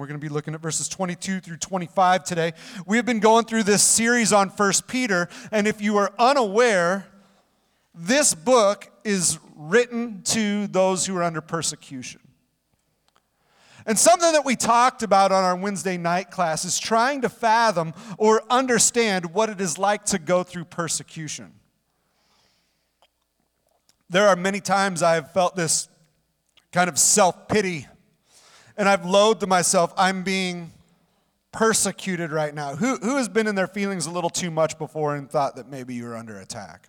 We're going to be looking at verses 22 through 25 today. We have been going through this series on First Peter, and if you are unaware, this book is written to those who are under persecution. And something that we talked about on our Wednesday night class is trying to fathom or understand what it is like to go through persecution. There are many times I've felt this kind of self pity and I've loathed myself, I'm being persecuted right now. Who, who has been in their feelings a little too much before and thought that maybe you were under attack?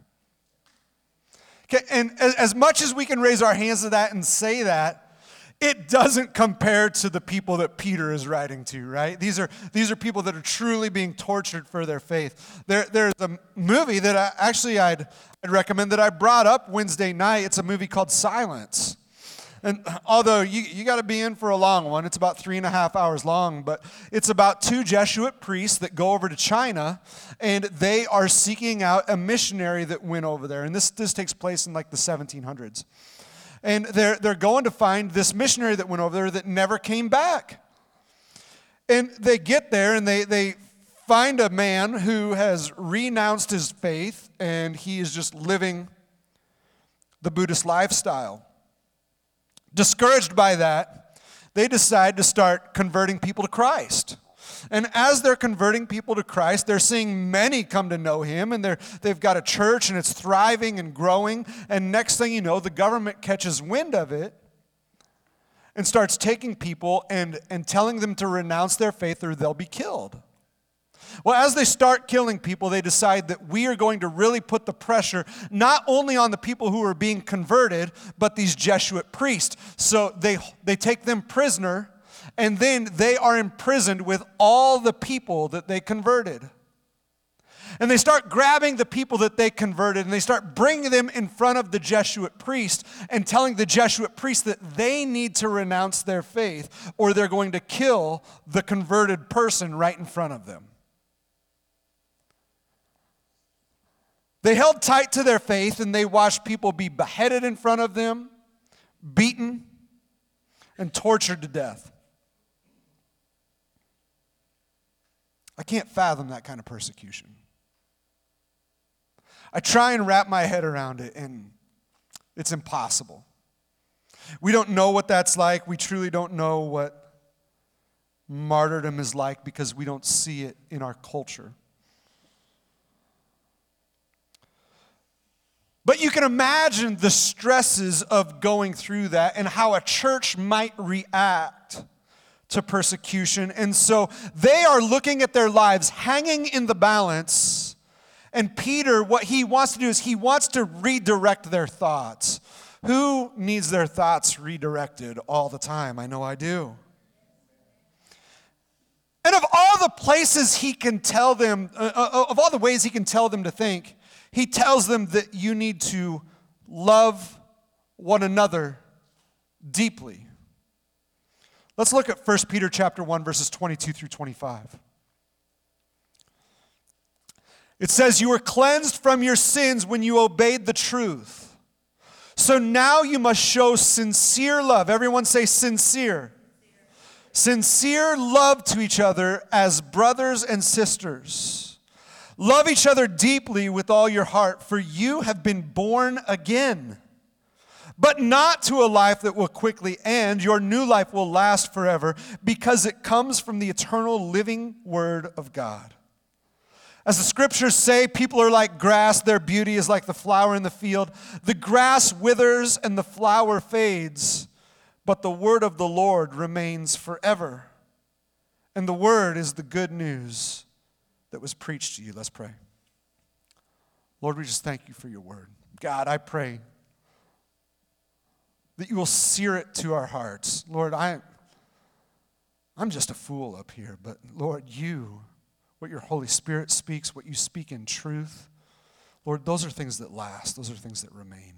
Okay, and as, as much as we can raise our hands to that and say that, it doesn't compare to the people that Peter is writing to, right? These are, these are people that are truly being tortured for their faith. There, there's a movie that I, actually I'd, I'd recommend that I brought up Wednesday night. It's a movie called Silence. And although you, you got to be in for a long one, it's about three and a half hours long, but it's about two Jesuit priests that go over to China and they are seeking out a missionary that went over there. And this, this takes place in like the 1700s. And they're, they're going to find this missionary that went over there that never came back. And they get there and they, they find a man who has renounced his faith and he is just living the Buddhist lifestyle. Discouraged by that, they decide to start converting people to Christ. And as they're converting people to Christ, they're seeing many come to know Him, and they're, they've got a church and it's thriving and growing. And next thing you know, the government catches wind of it and starts taking people and, and telling them to renounce their faith or they'll be killed. Well, as they start killing people, they decide that we are going to really put the pressure not only on the people who are being converted, but these Jesuit priests. So they, they take them prisoner, and then they are imprisoned with all the people that they converted. And they start grabbing the people that they converted and they start bringing them in front of the Jesuit priest and telling the Jesuit priest that they need to renounce their faith or they're going to kill the converted person right in front of them. They held tight to their faith and they watched people be beheaded in front of them, beaten, and tortured to death. I can't fathom that kind of persecution. I try and wrap my head around it, and it's impossible. We don't know what that's like. We truly don't know what martyrdom is like because we don't see it in our culture. But you can imagine the stresses of going through that and how a church might react to persecution. And so they are looking at their lives hanging in the balance. And Peter, what he wants to do is he wants to redirect their thoughts. Who needs their thoughts redirected all the time? I know I do. And of all the places he can tell them, uh, uh of all the ways he can tell them to think, he tells them that you need to love one another deeply. Let's look at 1 Peter chapter 1 verses 22 through 25. It says you were cleansed from your sins when you obeyed the truth. So now you must show sincere love. Everyone say sincere. Sincere love to each other as brothers and sisters. Love each other deeply with all your heart, for you have been born again. But not to a life that will quickly end. Your new life will last forever because it comes from the eternal living Word of God. As the scriptures say, people are like grass, their beauty is like the flower in the field. The grass withers and the flower fades, but the word of the Lord remains forever. And the word is the good news that was preached to you. Let's pray. Lord, we just thank you for your word. God, I pray that you will sear it to our hearts. Lord, I, I'm just a fool up here, but Lord, you, what your Holy Spirit speaks, what you speak in truth, Lord, those are things that last, those are things that remain.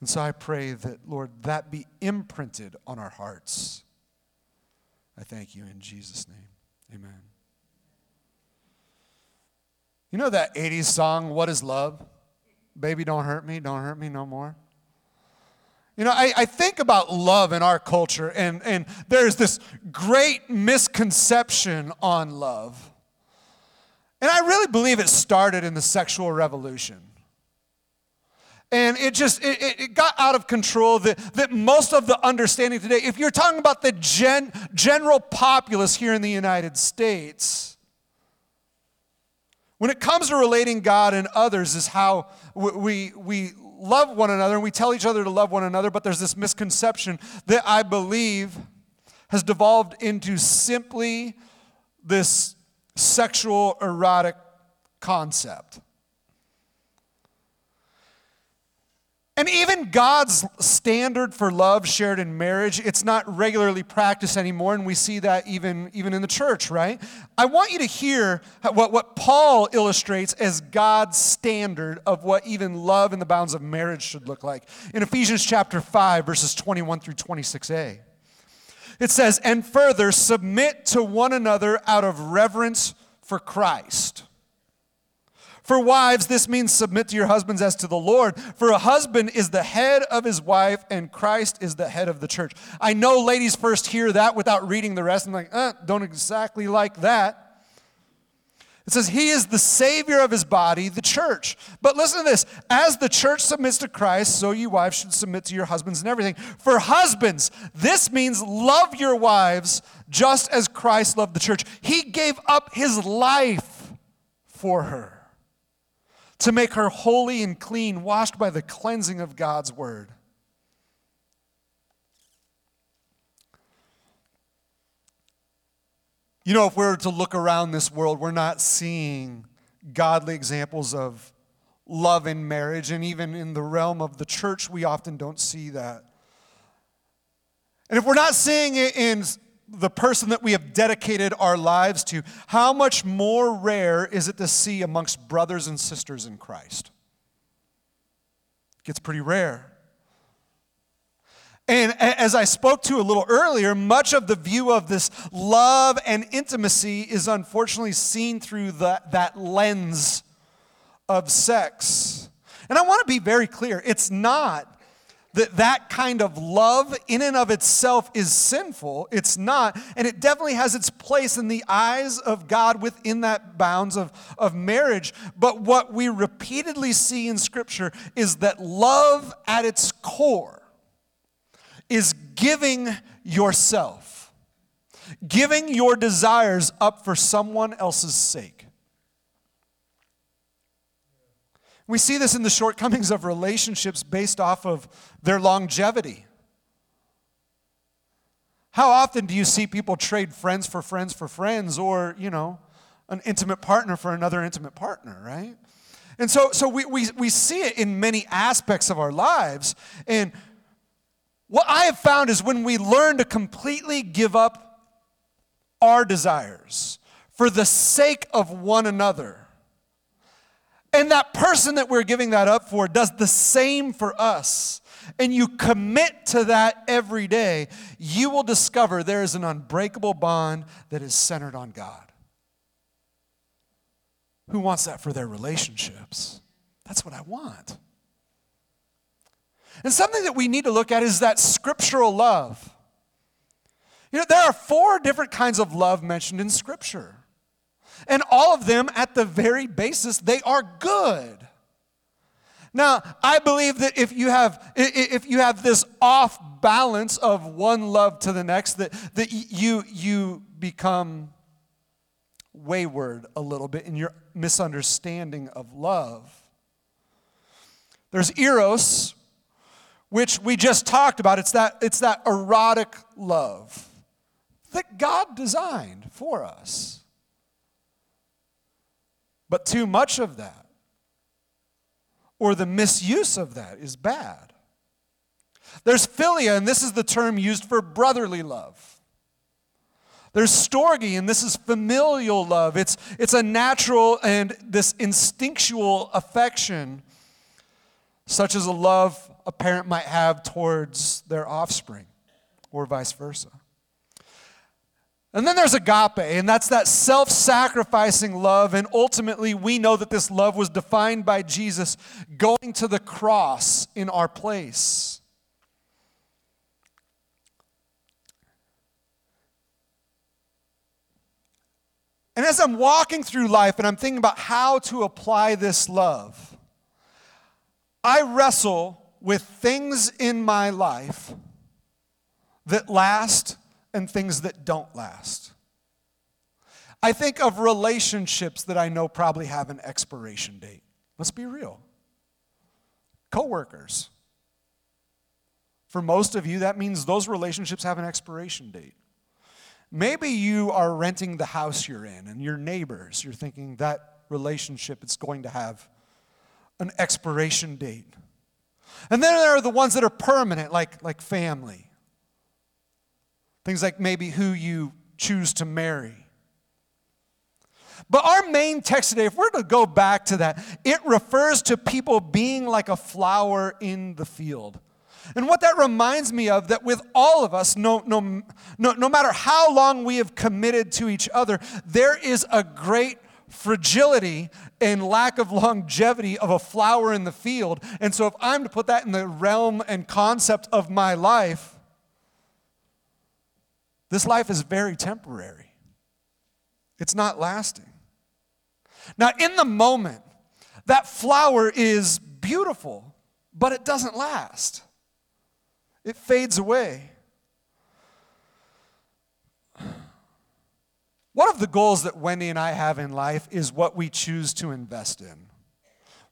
And so I pray that, Lord, that be imprinted on our hearts. I thank you in Jesus' name. Amen. You know that 80s song, What is Love? Baby, don't hurt me, don't hurt me no more. You know, I, I think about love in our culture, and, and there's this great misconception on love. And I really believe it started in the sexual revolution. And it just it, it got out of control that, that most of the understanding today, if you're talking about the gen, general populace here in the United States, when it comes to relating God and others, is how we, we love one another and we tell each other to love one another, but there's this misconception that I believe has devolved into simply this sexual erotic concept. And even God's standard for love shared in marriage, it's not regularly practiced anymore, and we see that even, even in the church, right? I want you to hear what, what Paul illustrates as God's standard of what even love in the bounds of marriage should look like. In Ephesians chapter 5, verses 21 through 26a, it says, And further, submit to one another out of reverence for Christ. For wives, this means submit to your husbands as to the Lord. For a husband is the head of his wife, and Christ is the head of the church. I know ladies first hear that without reading the rest. I'm like, uh, don't exactly like that. It says, He is the Savior of His body, the church. But listen to this as the church submits to Christ, so you wives should submit to your husbands and everything. For husbands, this means love your wives just as Christ loved the church. He gave up His life for her to make her holy and clean, washed by the cleansing of God's word. You know, if we were to look around this world, we're not seeing godly examples of love in marriage, and even in the realm of the church, we often don't see that. And if we're not seeing it in the person that we have dedicated our lives to, how much more rare is it to see amongst brothers and sisters in Christ? It gets pretty rare. And as I spoke to a little earlier, much of the view of this love and intimacy is unfortunately seen through the, that lens of sex. And I want to be very clear it's not that that kind of love in and of itself is sinful. It's not. And it definitely has its place in the eyes of God within that bounds of, of marriage. But what we repeatedly see in Scripture is that love at its core is giving yourself, giving your desires up for someone else's sake. We see this in the shortcomings of relationships based off of their longevity. How often do you see people trade friends for friends for friends or, you know, an intimate partner for another intimate partner, right? And so, so we, we, we see it in many aspects of our lives. And what I have found is when we learn to completely give up our desires for the sake of one another, and that person that we're giving that up for does the same for us, and you commit to that every day, you will discover there is an unbreakable bond that is centered on God. Who wants that for their relationships? That's what I want. And something that we need to look at is that scriptural love. You know, there are four different kinds of love mentioned in Scripture. And all of them, at the very basis, they are good. Now, I believe that if you have if you have this off balance of one love to the next, that, that you you become wayward a little bit in your misunderstanding of love. There's eros, which we just talked about. It's that, it's that erotic love that God designed for us. But too much of that, or the misuse of that, is bad. There's philia, and this is the term used for brotherly love. There's storge, and this is familial love. It's, it's a natural and this instinctual affection, such as a love a parent might have towards their offspring, or vice versa. And then there's agape, and that's that self sacrificing love. And ultimately, we know that this love was defined by Jesus going to the cross in our place. And as I'm walking through life and I'm thinking about how to apply this love, I wrestle with things in my life that last and things that don't last. I think of relationships that I know probably have an expiration date. Let's be real. Coworkers. For most of you, that means those relationships have an expiration date. Maybe you are renting the house you're in and your neighbors, you're thinking that relationship is going to have an expiration date. And then there are the ones that are permanent, like, like family. Things like maybe who you choose to marry. But our main text today, if we're to go back to that, it refers to people being like a flower in the field. And what that reminds me of, that with all of us, no, no, no, no matter how long we have committed to each other, there is a great fragility and lack of longevity of a flower in the field. And so, if I'm to put that in the realm and concept of my life, this life is very temporary, it's not lasting. Now, in the moment, that flower is beautiful, but it doesn't last, it fades away. One of the goals that Wendy and I have in life is what we choose to invest in.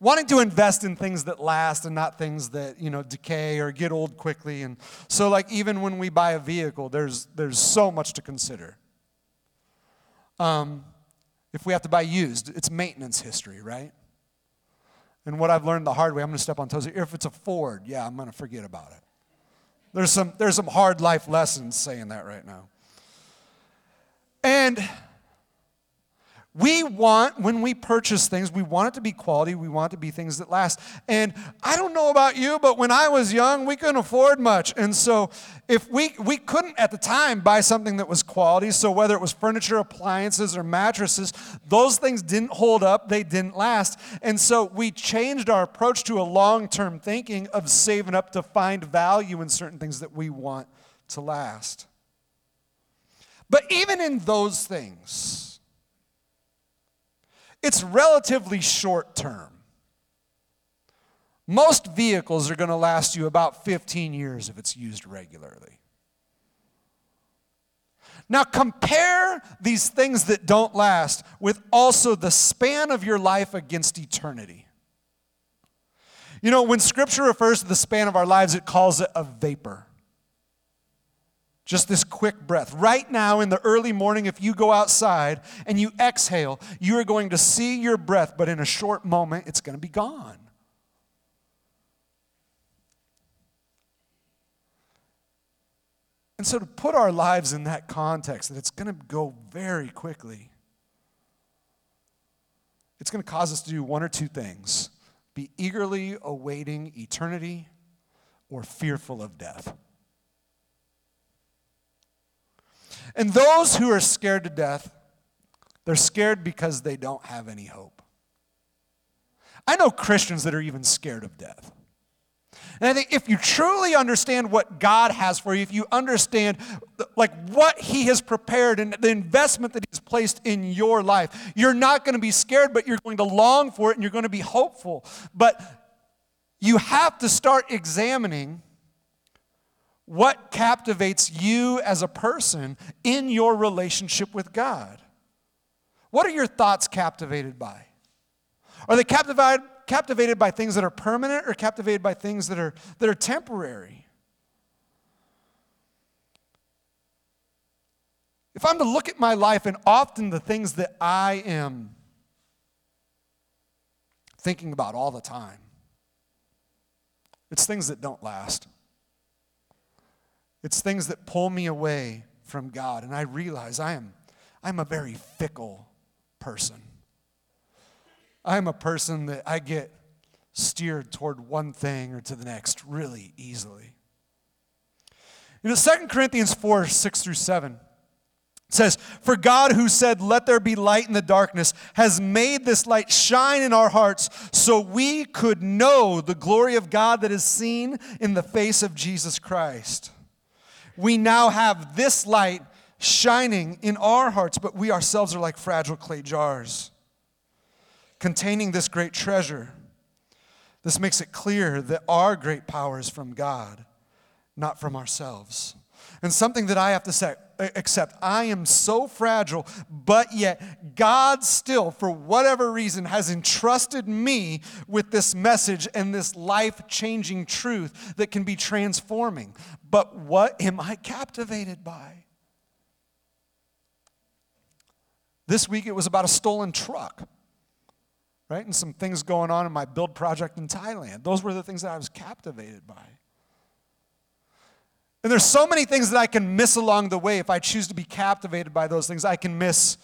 Wanting to invest in things that last and not things that, you know, decay or get old quickly. And so like even when we buy a vehicle, there's there's so much to consider. Um, if we have to buy used, it's maintenance history, right? And what I've learned the hard way, I'm going to step on toes. If it's a Ford, yeah, I'm going to forget about it. There's some, there's some hard life lessons saying that right now. And we want, when we purchase things, we want it to be quality. We want it to be things that last. And I don't know about you, but when I was young, we couldn't afford much. And so if we, we couldn't at the time buy something that was quality, so whether it was furniture, appliances, or mattresses, those things didn't hold up, they didn't last. And so we changed our approach to a long term thinking of saving up to find value in certain things that we want to last. But even in those things, it's relatively short term. Most vehicles are going to last you about 15 years if it's used regularly. Now, compare these things that don't last with also the span of your life against eternity. You know, when scripture refers to the span of our lives, it calls it a vapor. Just this quick breath. Right now, in the early morning, if you go outside and you exhale, you are going to see your breath, but in a short moment, it's going to be gone. And so, to put our lives in that context, that it's going to go very quickly, it's going to cause us to do one or two things be eagerly awaiting eternity or fearful of death. And those who are scared to death, they're scared because they don't have any hope. I know Christians that are even scared of death. And I think if you truly understand what God has for you, if you understand like what he has prepared and the investment that he's placed in your life, you're not going to be scared, but you're going to long for it and you're going to be hopeful. But you have to start examining what captivates you as a person in your relationship with God? What are your thoughts captivated by? Are they captivated, captivated by things that are permanent or captivated by things that are, that are temporary? If I'm to look at my life and often the things that I am thinking about all the time, it's things that don't last. It's things that pull me away from God. And I realize I am I'm a very fickle person. I'm a person that I get steered toward one thing or to the next really easily. You know, 2 Corinthians 4 6 through 7 says, For God who said, Let there be light in the darkness, has made this light shine in our hearts so we could know the glory of God that is seen in the face of Jesus Christ we now have this light shining in our hearts, but we ourselves are like fragile clay jars containing this great treasure. This makes it clear that our great power is from God, not from ourselves. And something that I have to say, accept I am so fragile, but yet God still, for whatever reason, has entrusted me with this message and this life changing truth that can be transforming. But what am I captivated by? This week it was about a stolen truck, right? And some things going on in my build project in Thailand. Those were the things that I was captivated by. And there's so many things that I can miss along the way if I choose to be captivated by those things. I can miss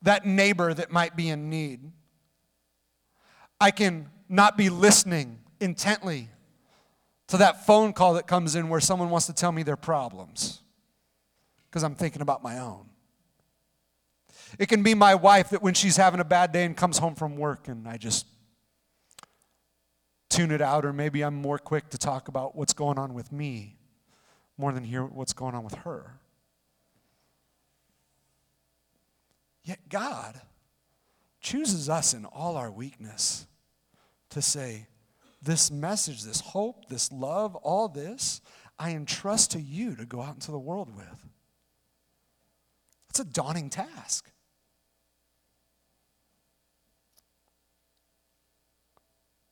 that neighbor that might be in need. I can not be listening intently to that phone call that comes in where someone wants to tell me their problems because I'm thinking about my own. It can be my wife that when she's having a bad day and comes home from work and I just tune it out, or maybe I'm more quick to talk about what's going on with me more than hear what's going on with her. Yet God chooses us in all our weakness to say, This message, this hope, this love, all this, I entrust to you to go out into the world with. It's a daunting task.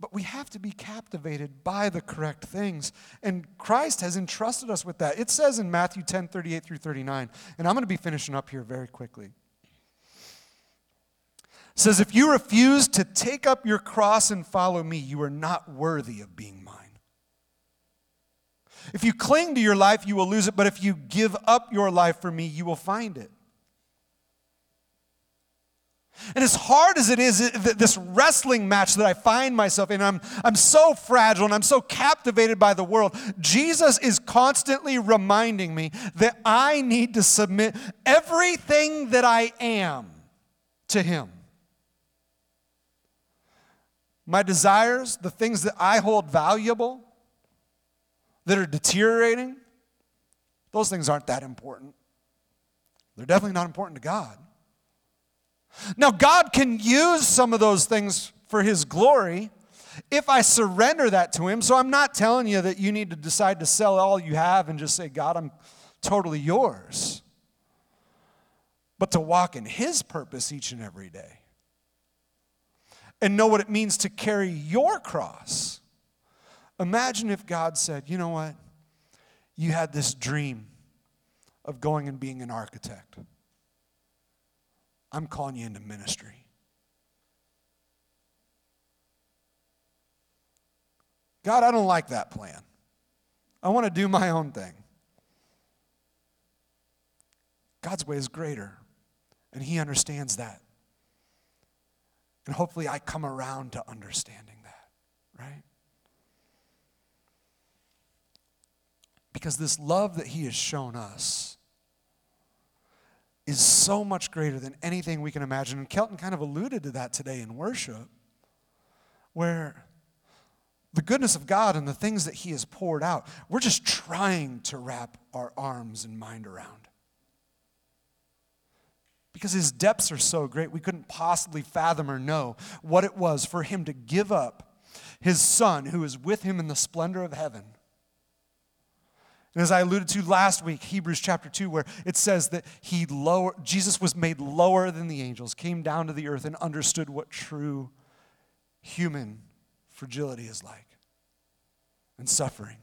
But we have to be captivated by the correct things. And Christ has entrusted us with that. It says in Matthew 10 38 through 39, and I'm going to be finishing up here very quickly. It says, If you refuse to take up your cross and follow me, you are not worthy of being mine. If you cling to your life, you will lose it, but if you give up your life for me, you will find it. And as hard as it is, this wrestling match that I find myself in, I'm, I'm so fragile and I'm so captivated by the world. Jesus is constantly reminding me that I need to submit everything that I am to Him. My desires, the things that I hold valuable, that are deteriorating, those things aren't that important. They're definitely not important to God. Now, God can use some of those things for His glory if I surrender that to Him. So I'm not telling you that you need to decide to sell all you have and just say, God, I'm totally yours. But to walk in His purpose each and every day and know what it means to carry your cross. Imagine if God said, you know what? You had this dream of going and being an architect. I'm calling you into ministry. God, I don't like that plan. I want to do my own thing. God's way is greater, and He understands that. And hopefully, I come around to understanding that, right? Because this love that He has shown us is so much greater than anything we can imagine. And Kelton kind of alluded to that today in worship, where the goodness of God and the things that He has poured out, we're just trying to wrap our arms and mind around. Because His depths are so great, we couldn't possibly fathom or know what it was for Him to give up His Son, who is with Him in the splendor of heaven and as I alluded to last week, Hebrews chapter 2, where it says that he lower, Jesus was made lower than the angels, came down to the earth and understood what true human fragility is like and suffering.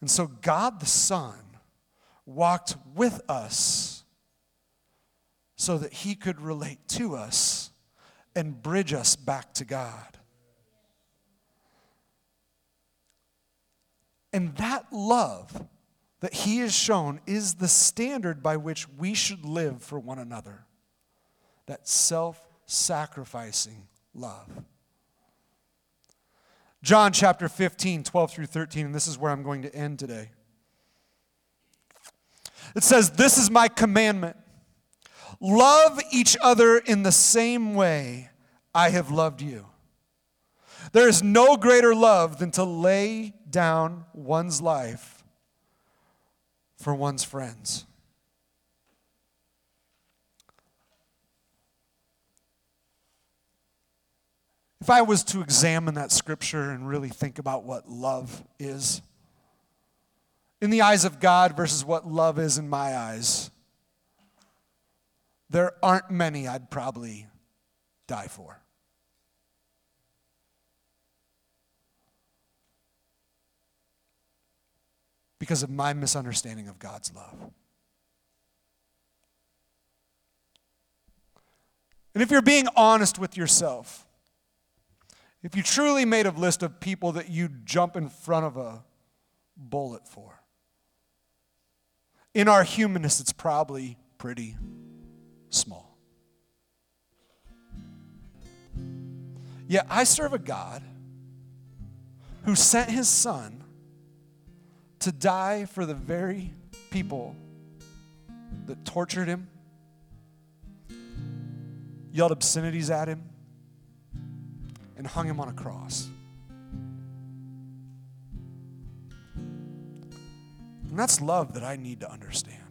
And so God the Son walked with us so that he could relate to us and bridge us back to God. And that love that he has shown is the standard by which we should live for one another. That self sacrificing love. John chapter 15, 12 through 13, and this is where I'm going to end today. It says, This is my commandment love each other in the same way I have loved you. There is no greater love than to lay down one's life for one's friends. If I was to examine that scripture and really think about what love is, in the eyes of God versus what love is in my eyes, there aren't many I'd probably die for. Because of my misunderstanding of God's love. And if you're being honest with yourself, if you truly made a list of people that you'd jump in front of a bullet for, in our humanness, it's probably pretty small. Yet I serve a God who sent his son to die for the very people that tortured him, yelled obscenities at him, and hung him on a cross. And that's love that I need to understand.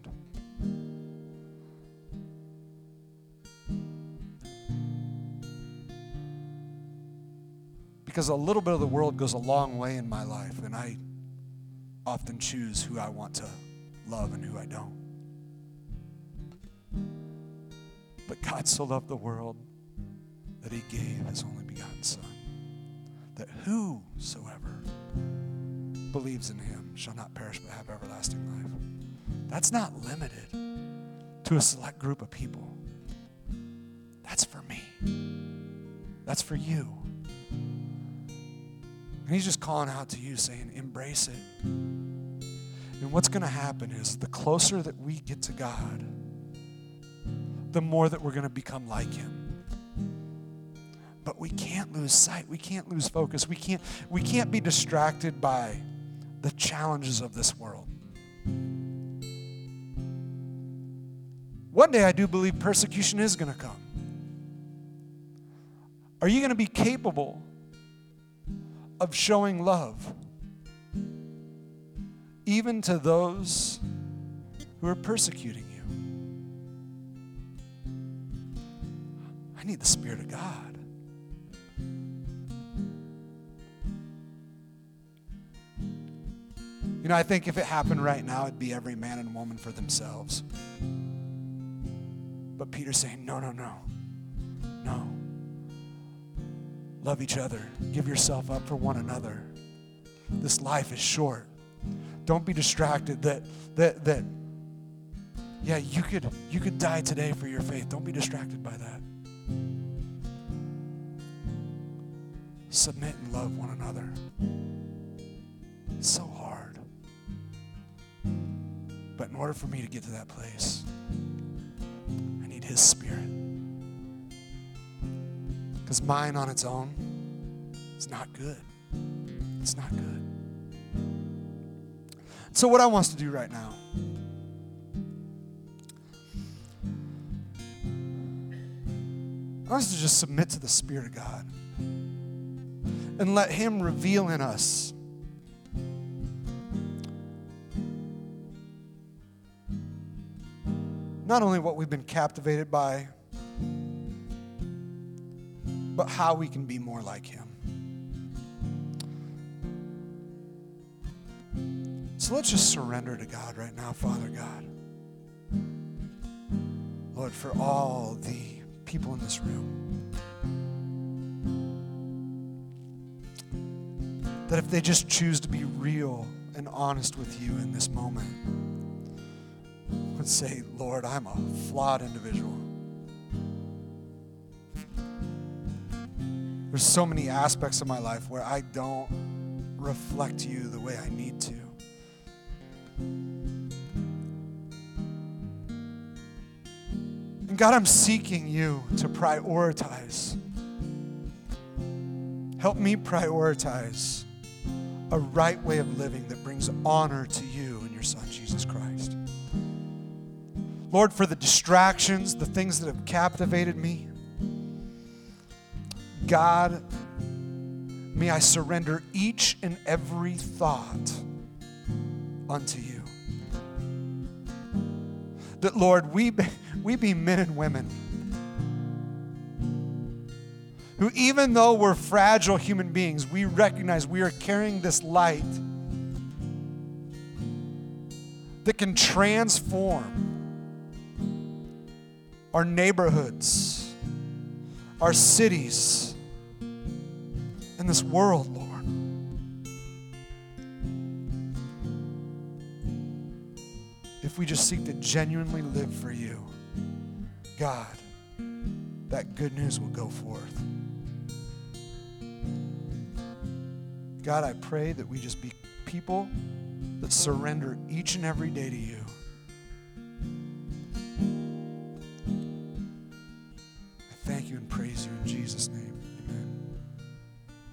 Because a little bit of the world goes a long way in my life, and I often choose who I want to love and who I don't. But God so loved the world that he gave his only begotten Son, that whosoever believes in him shall not perish but have everlasting life. That's not limited to a select group of people. That's for me. That's for you. And he's just calling out to you, saying, embrace it. And what's going to happen is the closer that we get to God, the more that we're going to become like him. But we can't lose sight. We can't lose focus. We can't, we can't be distracted by the challenges of this world. One day I do believe persecution is going to come. Are you going to be capable of showing love even to those who are persecuting you? I need the Spirit of God. You know, I think if it happened right now, it'd be every man and woman for themselves. But Peter's saying, no, no, no. No. Love each other. Give yourself up for one another. This life is short. Don't be distracted that that that yeah, you could you could die today for your faith. Don't be distracted by that. Submit and love one another. It's so hard. But in order for me to get to that place, I need His Spirit. Mine on its own is not good. It's not good. So, what I want us to do right now, I want us to just submit to the Spirit of God and let Him reveal in us not only what we've been captivated by, but how we can be more like Him. So let's just surrender to God right now, Father God. Lord, for all the people in this room, that if they just choose to be real and honest with you in this moment, would say, Lord, I'm a flawed individual. There's so many aspects of my life where I don't reflect you the way I need to. And God, I'm seeking you to prioritize. Help me prioritize a right way of living that brings honor to you and your Son, Jesus Christ. Lord, for the distractions, the things that have captivated me, God, may I surrender each and every thought unto you. that, Lord, we, be, we be men and women who, even though we're fragile human beings, we recognize we are carrying this light that can transform our neighborhoods, our cities, and this world, Lord. If we just seek to genuinely live for you, God, that good news will go forth. God, I pray that we just be people that surrender each and every day to you.